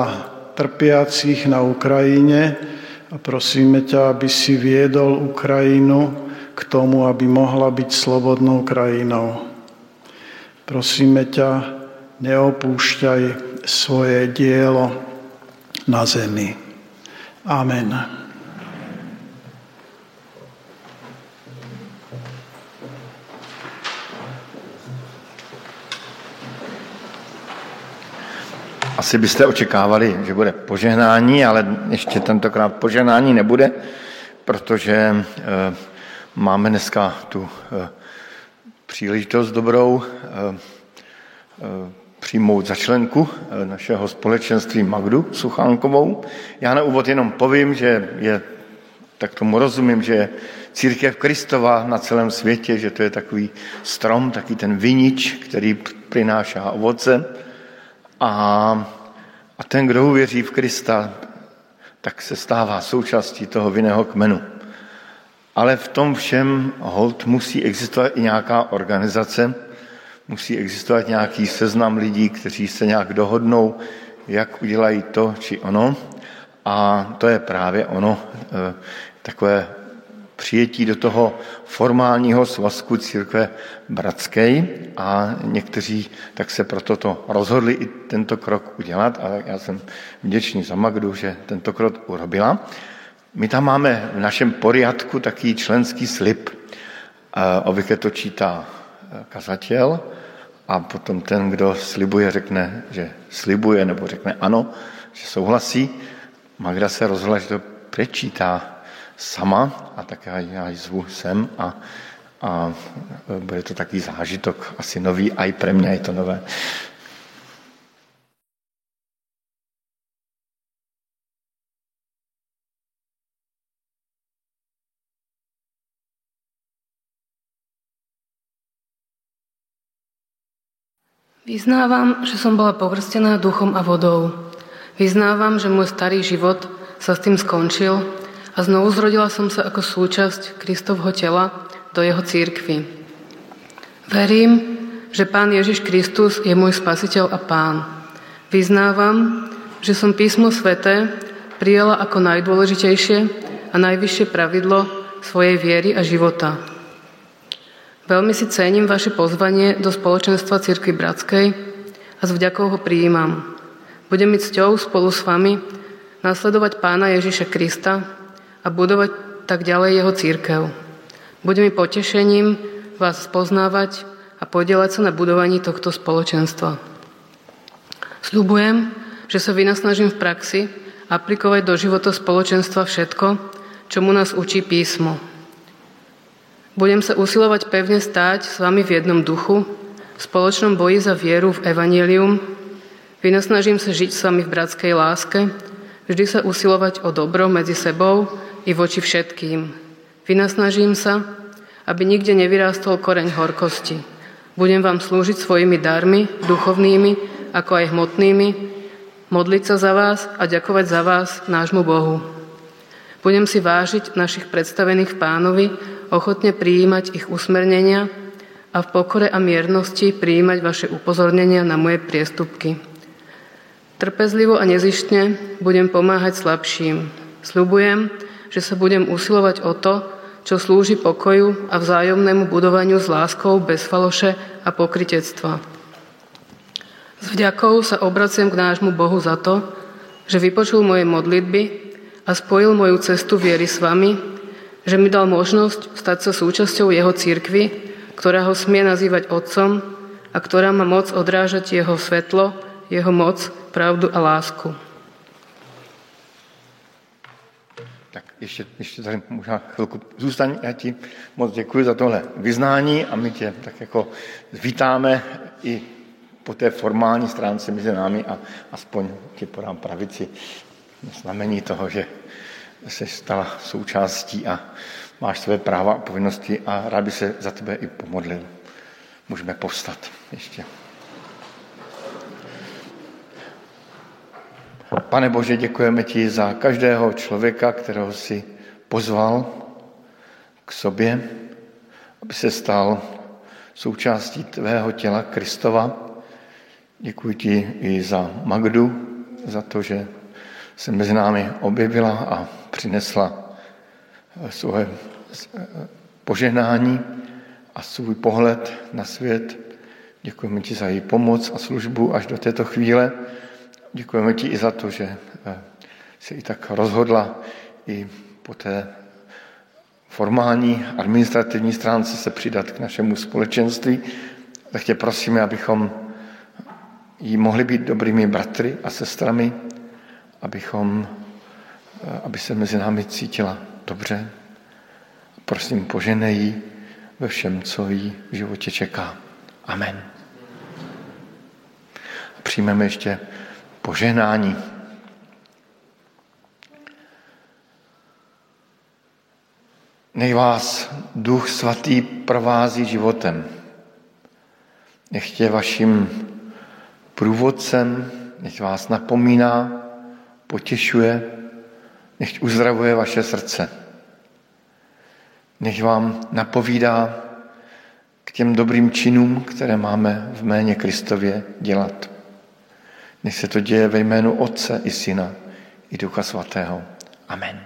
trpiacich na Ukrajine a prosíme ťa, aby si viedol Ukrajinu k tomu, aby mohla byť slobodnou krajinou. Prosíme ťa, neopúšťaj svoje dielo na zemi. Amen. Asi byste očekávali, že bude požehnání, ale ještě tentokrát požehnání nebude, protože e, máme dneska tu e, příležitost dobrou e, přijmout za členku eh, našeho společenství Magdu Suchánkovou. Já na úvod jenom povím, že je, tak tomu rozumím, že je církev Kristova na celém světě, že to je takový strom, taký ten vinič, který přinášá ovoce. A, a ten, kdo uvěří v Krista, tak se stává součástí toho vinného kmenu. Ale v tom všem hold musí existovat i nějaká organizace, musí existovat nějaký seznam lidí, kteří se nějak dohodnou, jak udělají to či ono. A to je právě ono, eh, takové přijetí do toho formálního svazku církve bratské a někteří tak se proto to rozhodli i tento krok udělat a já jsem vděčný za Magdu, že tento krok urobila. My tam máme v našem poriadku taký členský slib. Obvykle to čítá eh, kazatel a potom ten, kdo slibuje, řekne, že slibuje, nebo řekne ano, že souhlasí. Magda se rozhodla, že to prečítá sama a tak já, já ji zvu sem a, a bude to taký zážitok, asi nový, aj pre mňa je to nové. Vyznávam, že som bola povrstená duchom a vodou. Vyznávam, že môj starý život sa s tým skončil a znovu zrodila som sa ako súčasť Kristovho tela do jeho církvy. Verím, že Pán Ježiš Kristus je môj spasiteľ a Pán. Vyznávam, že som písmo sveté prijala ako najdôležitejšie a najvyššie pravidlo svojej viery a života. Veľmi si cením vaše pozvanie do spoločenstva Cirkvi Bratskej a s vďakou ho prijímam. Budem mi cťou spolu s vami nasledovať pána Ježiša Krista a budovať tak ďalej jeho církev. Bude mi potešením vás spoznávať a podielať sa na budovaní tohto spoločenstva. Sľubujem, že sa vynasnažím v praxi aplikovať do života spoločenstva všetko, čomu nás učí písmo. Budem sa usilovať pevne stáť s vami v jednom duchu, v spoločnom boji za vieru v Evangelium. Vynasnažím sa žiť s vami v bratskej láske, vždy sa usilovať o dobro medzi sebou i voči všetkým. Vynasnažím sa, aby nikde nevyrástol koreň horkosti. Budem vám slúžiť svojimi darmi, duchovnými, ako aj hmotnými, modliť sa za vás a ďakovať za vás nášmu Bohu. Budem si vážiť našich predstavených pánovi ochotne prijímať ich usmernenia a v pokore a miernosti prijímať vaše upozornenia na moje priestupky. Trpezlivo a nezištne budem pomáhať slabším. Sľubujem, že sa budem usilovať o to, čo slúži pokoju a vzájomnému budovaniu s láskou bez faloše a pokritectva. S vďakou sa obraciam k nášmu Bohu za to, že vypočul moje modlitby a spojil moju cestu viery s vami že mi dal možnosť stať sa súčasťou jeho církvy, ktorá ho smie nazývať otcom a ktorá má moc odrážať jeho svetlo, jeho moc, pravdu a lásku. Tak ještě, ještě tady možná chvilku zůstaň. Já ti moc děkuji za tohle vyznání a my tě tak jako vítáme i po té formální stránce mezi námi a aspoň ti podám pravici znamení toho, že se stala součástí a máš své práva a povinnosti a rád by se za tebe i pomodlil. Můžeme povstat ještě. Pane Bože, děkujeme ti za každého člověka, kterého si pozval k sobě, aby se stal součástí tvého těla Kristova. Děkuji ti i za Magdu, za to, že se mezi námi objevila a přinesla svoje požehnání a svůj pohled na svět. Děkujeme ti za její pomoc a službu až do této chvíle. Děkujeme ti i za to, že se i tak rozhodla i po té formální administrativní stránce se přidat k našemu společenství. Tak tě prosíme, abychom jí mohli být dobrými bratry a sestrami, abychom Eh, aby se mezi námi cítila dobře. Prosím, poženej jí ve všem, co jí v životě čeká. Amen. A přijmeme ještě poženání. Nech vás Duch Svatý provází životem. Nech tě vaším průvodcem, nech vás napomíná, potěšuje, Nechť uzdravuje vaše srdce. Nech vám napovídá k těm dobrým činům, které máme v jméně Kristově dělat. Nech se to děje ve jménu Otce i Syna i Ducha Svatého. Amen.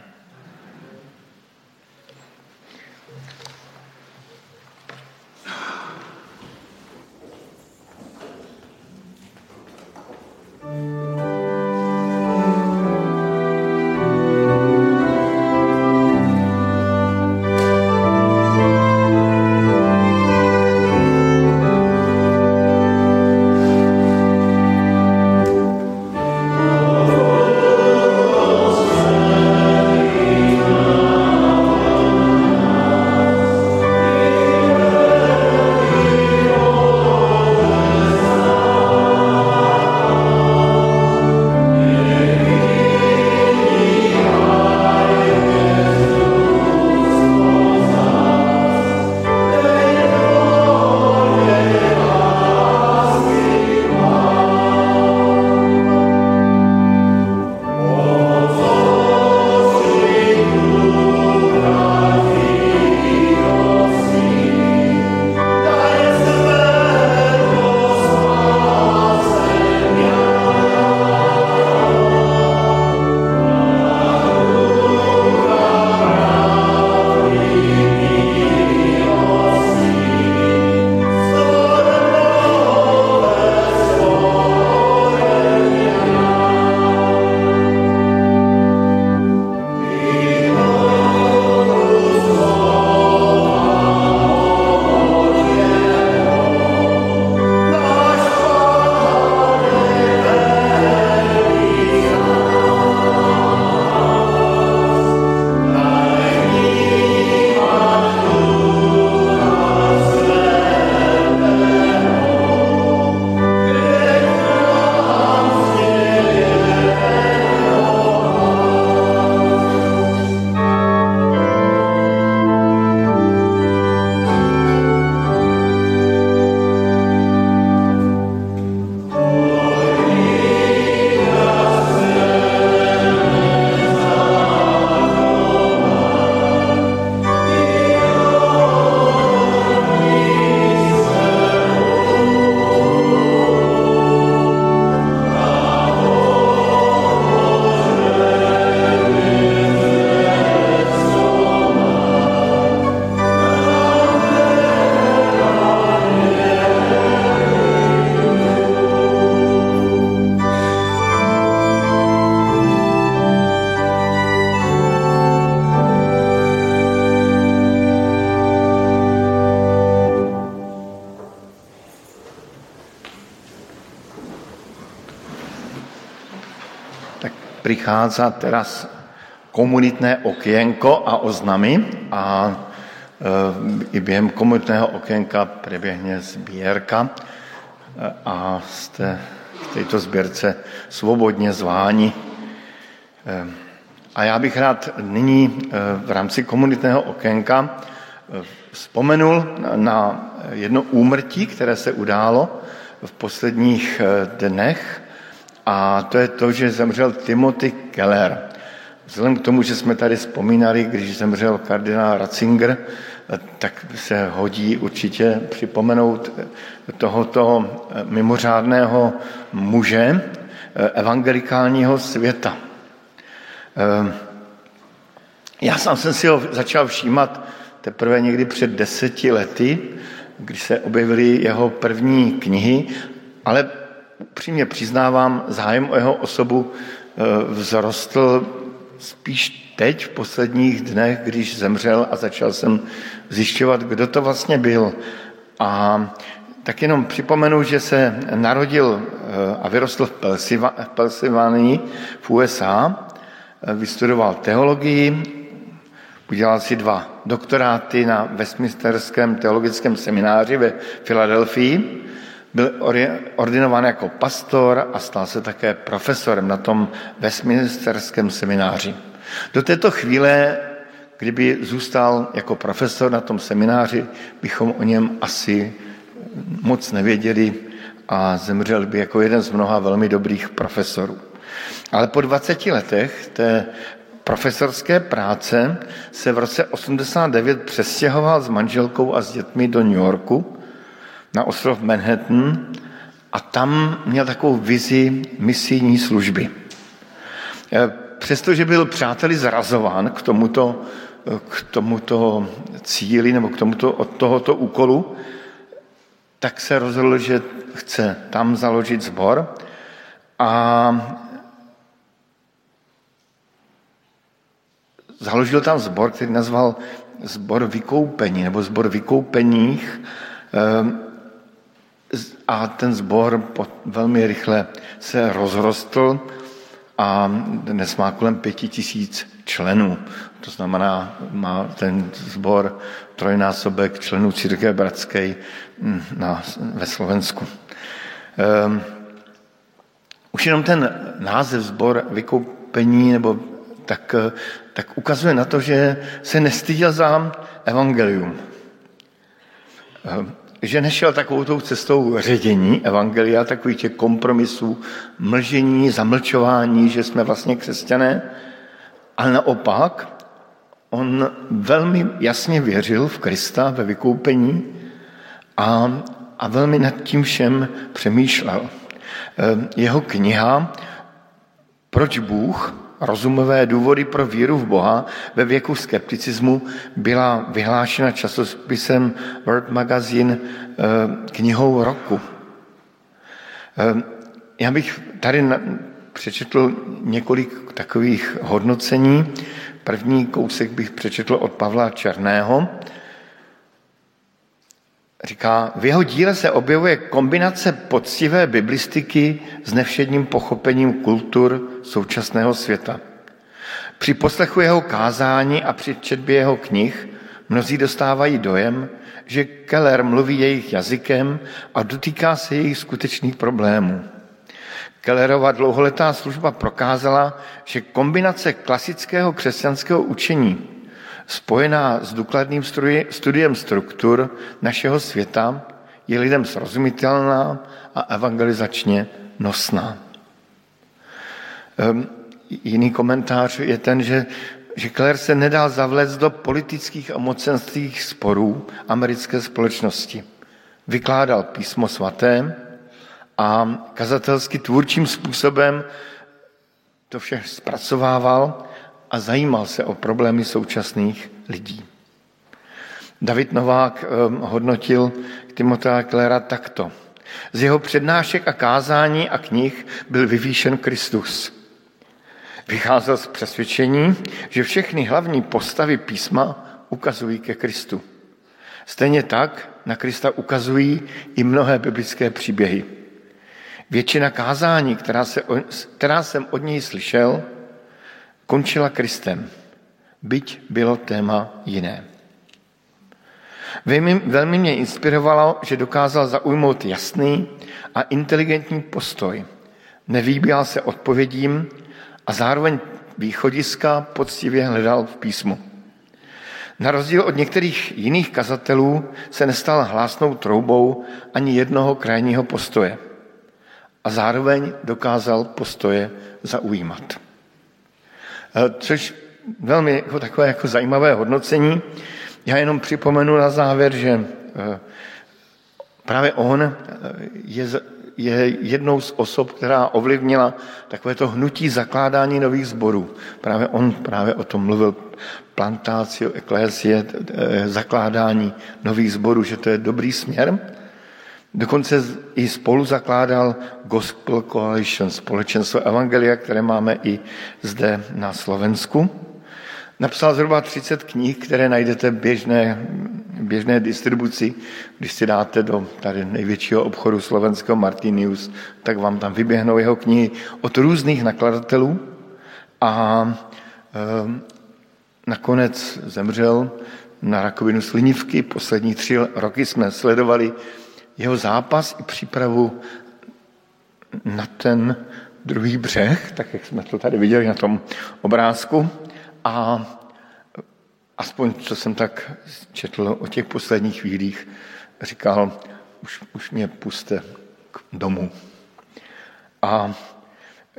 prichádza teraz komunitné okienko a oznamy a e, i během komunitného okénka preběhne sbírka a jste v této sběrce svobodně zváni. A já bych rád nyní v rámci komunitného okénka vzpomenul na jedno úmrtí, které se událo v posledních dnech a to je to, že zemřel Timothy Keller. Vzhledem k tomu, že jsme tady vzpomínali, když zemřel kardinál Ratzinger, tak se hodí určitě připomenout tohoto mimořádného muže evangelikálního světa. Já sám jsem si ho začal všímat teprve někdy před deseti lety, když se objevily jeho první knihy, ale upřímně přiznávám, zájem o jeho osobu vzrostl spíš teď, v posledních dnech, když zemřel a začal jsem zjišťovat, kdo to vlastně byl. A tak jenom připomenu, že se narodil a vyrostl v Pensylvánii v USA, vystudoval teologii, udělal si dva doktoráty na Westminsterském teologickém semináři ve Filadelfii, byl ordinován jako pastor a stal se také profesorem na tom Westminsterském semináři. Do této chvíle, kdyby zůstal jako profesor na tom semináři, bychom o něm asi moc nevěděli a zemřel by jako jeden z mnoha velmi dobrých profesorů. Ale po 20 letech té profesorské práce se v roce 89 přestěhoval s manželkou a s dětmi do New Yorku na ostrov Manhattan a tam měl takovou vizi misijní služby. E, přestože byl přáteli zrazován k tomuto, k tomuto cíli nebo k tomuto, od tohoto úkolu, tak se rozhodl, že chce tam založit sbor a založil tam sbor, který nazval sbor vykoupení nebo sbor vykoupeních e, a ten sbor velmi rychle se rozrostl a dnes má kolem pěti tisíc členů. To znamená, má ten sbor trojnásobek členů církve bratské hm, na, ve Slovensku. Um, už jenom ten název sbor vykoupení nebo tak, tak ukazuje na to, že se nestyděl za evangelium. Um, že nešel takovou tou cestou ředění evangelia, takových těch kompromisů, mlžení, zamlčování, že jsme vlastně křesťané, ale naopak on velmi jasně věřil v Krista, ve vykoupení a, a velmi nad tím všem přemýšlel. Ehm, jeho kniha Proč Bůh rozumové důvody pro víru v Boha ve věku skepticismu byla vyhlášena časopisem World Magazine eh, knihou roku. Eh, já bych tady přečetl několik takových hodnocení. První kousek bych přečetl od Pavla Černého. Říká, v jeho díle se objevuje kombinace poctivé biblistiky s nevšedním pochopením kultur současného světa. Při poslechu jeho kázání a při četbě jeho knih mnozí dostávají dojem, že Keller mluví jejich jazykem a dotýká se jejich skutečných problémů. Kellerova dlouholetá služba prokázala, že kombinace klasického křesťanského učení spojená s důkladným studiem struktur našeho světa je lidem srozumitelná a evangelizačně nosná. Um, jiný komentář je ten, že, že Claire se nedal zavléct do politických a mocenských sporů americké společnosti. Vykládal písmo svaté a kazatelsky tvůrčím způsobem to vše zpracovával a zajímal se o problémy současných lidí. David Novák ehm, hodnotil Timotea Klera takto. Z jeho přednášek a kázání a knih byl vyvýšen Kristus. Vycházel z přesvědčení, že všechny hlavní postavy písma ukazují ke Kristu. Stejně tak na Krista ukazují i mnohé biblické příběhy. Většina kázání, která, se, která jsem od něj slyšel, končila Kristem, byť bylo téma jiné. Velmi, velmi mě inspirovalo, že dokázal zaujmout jasný a inteligentní postoj. Nevýběl se odpovědím a zároveň východiska poctivě hledal v písmu. Na rozdíl od některých jiných kazatelů se nestal hlásnou troubou ani jednoho krajního postoje a zároveň dokázal postoje zaujímat. Eh, což velmi jako takové jako zajímavé hodnocení. Já jenom připomenu na závěr, že eh, právě on eh, je, je jednou z osob, která ovlivnila takové to hnutí zakládání nových sborů. Právě on právě o tom mluvil, plantácio, eklésie, zakládání nových sborů, že to je dobrý směr. Dokonce i spolu zakládal Gospel Coalition, společenstvo Evangelia, které máme i zde na Slovensku. Napsal zhruba 30 knih, které najdete v běžné, běžné distribuci. Když si dáte do tady největšího obchodu slovenského Martinius, tak vám tam vyběhnou jeho knihy od různých nakladatelů. A e, nakonec zemřel na rakovinu slinivky. Poslední tři roky jsme sledovali jeho zápas i přípravu na ten druhý břeh, tak jak jsme to tady viděli na tom obrázku. A aspoň, co jsem tak četl o těch posledních chvílích, říkal, už, už mě puste k domu. A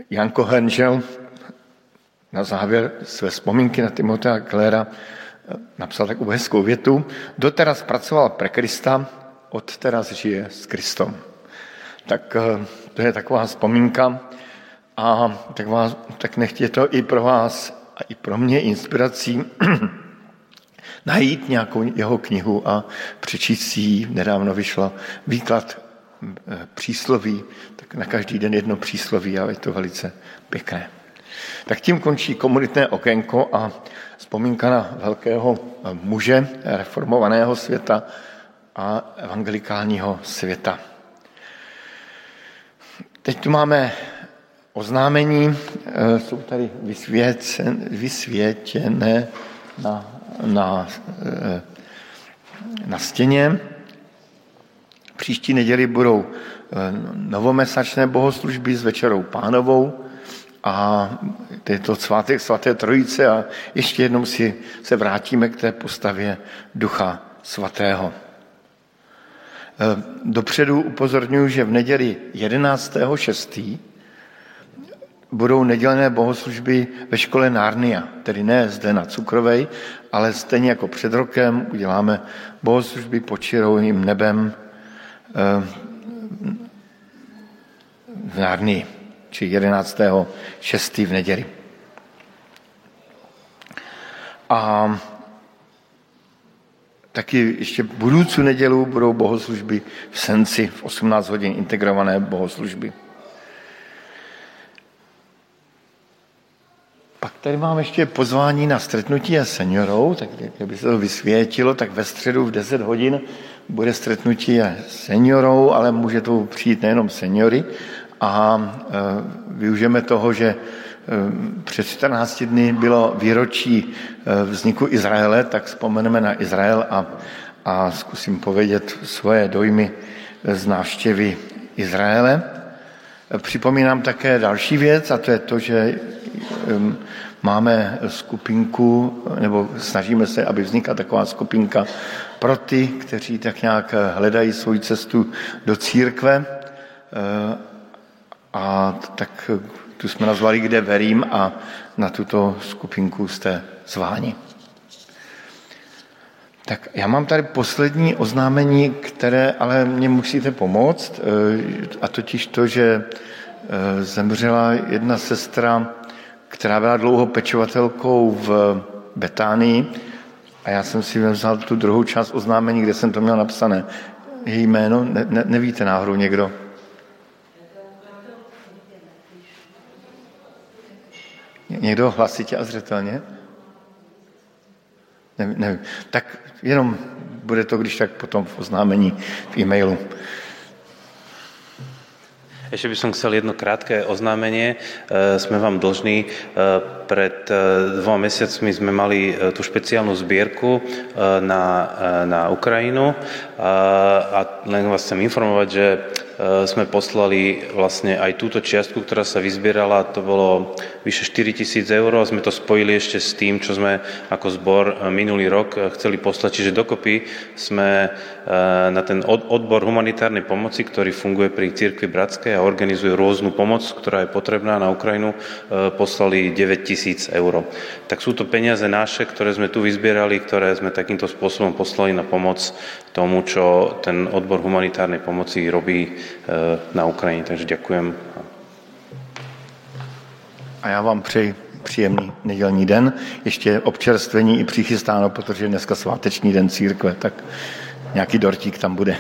Janko Henžel na závěr své vzpomínky na Timotea Klera napsal takovou hezkou větu. Doteraz pracoval pre Krista, od teraz žije s Kristom. Tak eh, to je taková vzpomínka a tak, vás, tak nechtě to i pro vás a i pro mě inspirací <clears throat> najít nějakou jeho knihu a přečíst si ji. Nedávno vyšlo výklad eh, přísloví, tak na každý den jedno přísloví a je to velice pěkné. Tak tím končí komunitné okénko a vzpomínka na velkého muže reformovaného světa, a evangelikálního světa. Teď tu máme oznámení, eh, jsou tady vysvětěné na, na, eh, na stěně. Příští neděli budou eh, novomesačné bohoslužby s večerou pánovou a je to svátek svaté trojice a ještě jednou si se vrátíme k té postavě Ducha Svatého. Eh, dopředu upozorňuji, že v neděli 11.6. budou nedělené bohoslužby ve škole Narnia, tedy ne zde na Cukrovej, ale stejně jako před rokem uděláme bohoslužby pod čirovým nebem eh, v Narnii, či 11.6. v neděli. A Taky ještě budoucí nedělu budou bohoslužby v Senci v 18 hodin integrované bohoslužby. Pak tady mám ještě pozvání na stretnutí a seniorou, tak kdyby se to vysvětilo, tak ve středu v 10 hodin bude stretnutí a seniorou, ale může to přijít nejenom seniory a e, využijeme toho, že před 14 dny bylo výročí ehm, vzniku Izraele, tak vzpomeneme na Izrael a, a zkusím povědět svoje dojmy z návštěvy Izraele. Připomínám také další věc a to je to, že máme skupinku, nebo snažíme se, aby vznikla taková skupinka pro ty, kteří tak nějak hledají svou cestu do církve. A tak tu jsme nazvali Kde verím a na tuto skupinku jste zváni. Tak já mám tady poslední oznámení, které ale mě musíte pomoct, eh, a totiž to, že eh, zemřela jedna sestra, která byla dlouho pečovatelkou v Betánii a já jsem si vzal tu druhou část oznámení, kde jsem to měl napsané. Její jméno, ne, ne, nevíte náhodou někdo? Někdo hlasitě a zřetelně? Ne, nevím. Tak jenom bude to, když tak potom v oznámení v e-mailu. Ešte by som chcel jedno krátke oznámenie. Sme vám dlžní. Pred dvoma mesiacmi sme mali tú špeciálnu zbierku na, na Ukrajinu a len vás chcem informovať, že sme poslali vlastne aj túto čiastku, ktorá sa vyzbierala, to bolo vyše 4 tisíc eur a sme to spojili ešte s tým, čo sme ako zbor eh, minulý rok eh, chceli poslať. Čiže dokopy sme na ten odbor humanitárnej pomoci, ktorý funguje pri Cirkvi Bratskej a organizuje rôznu pomoc, ktorá je potrebná na Ukrajinu, poslali 9 tisíc eur. Tak sú to peniaze naše, ktoré sme tu vyzbierali, ktoré sme takýmto spôsobom poslali na pomoc tomu, čo ten odbor humanitárnej pomoci robí na Ukrajině. Takže děkujem. A já vám přeji příjemný nedělní den. Ještě občerstvení i přichystáno, protože dneska sváteční den církve, tak nějaký dortík tam bude.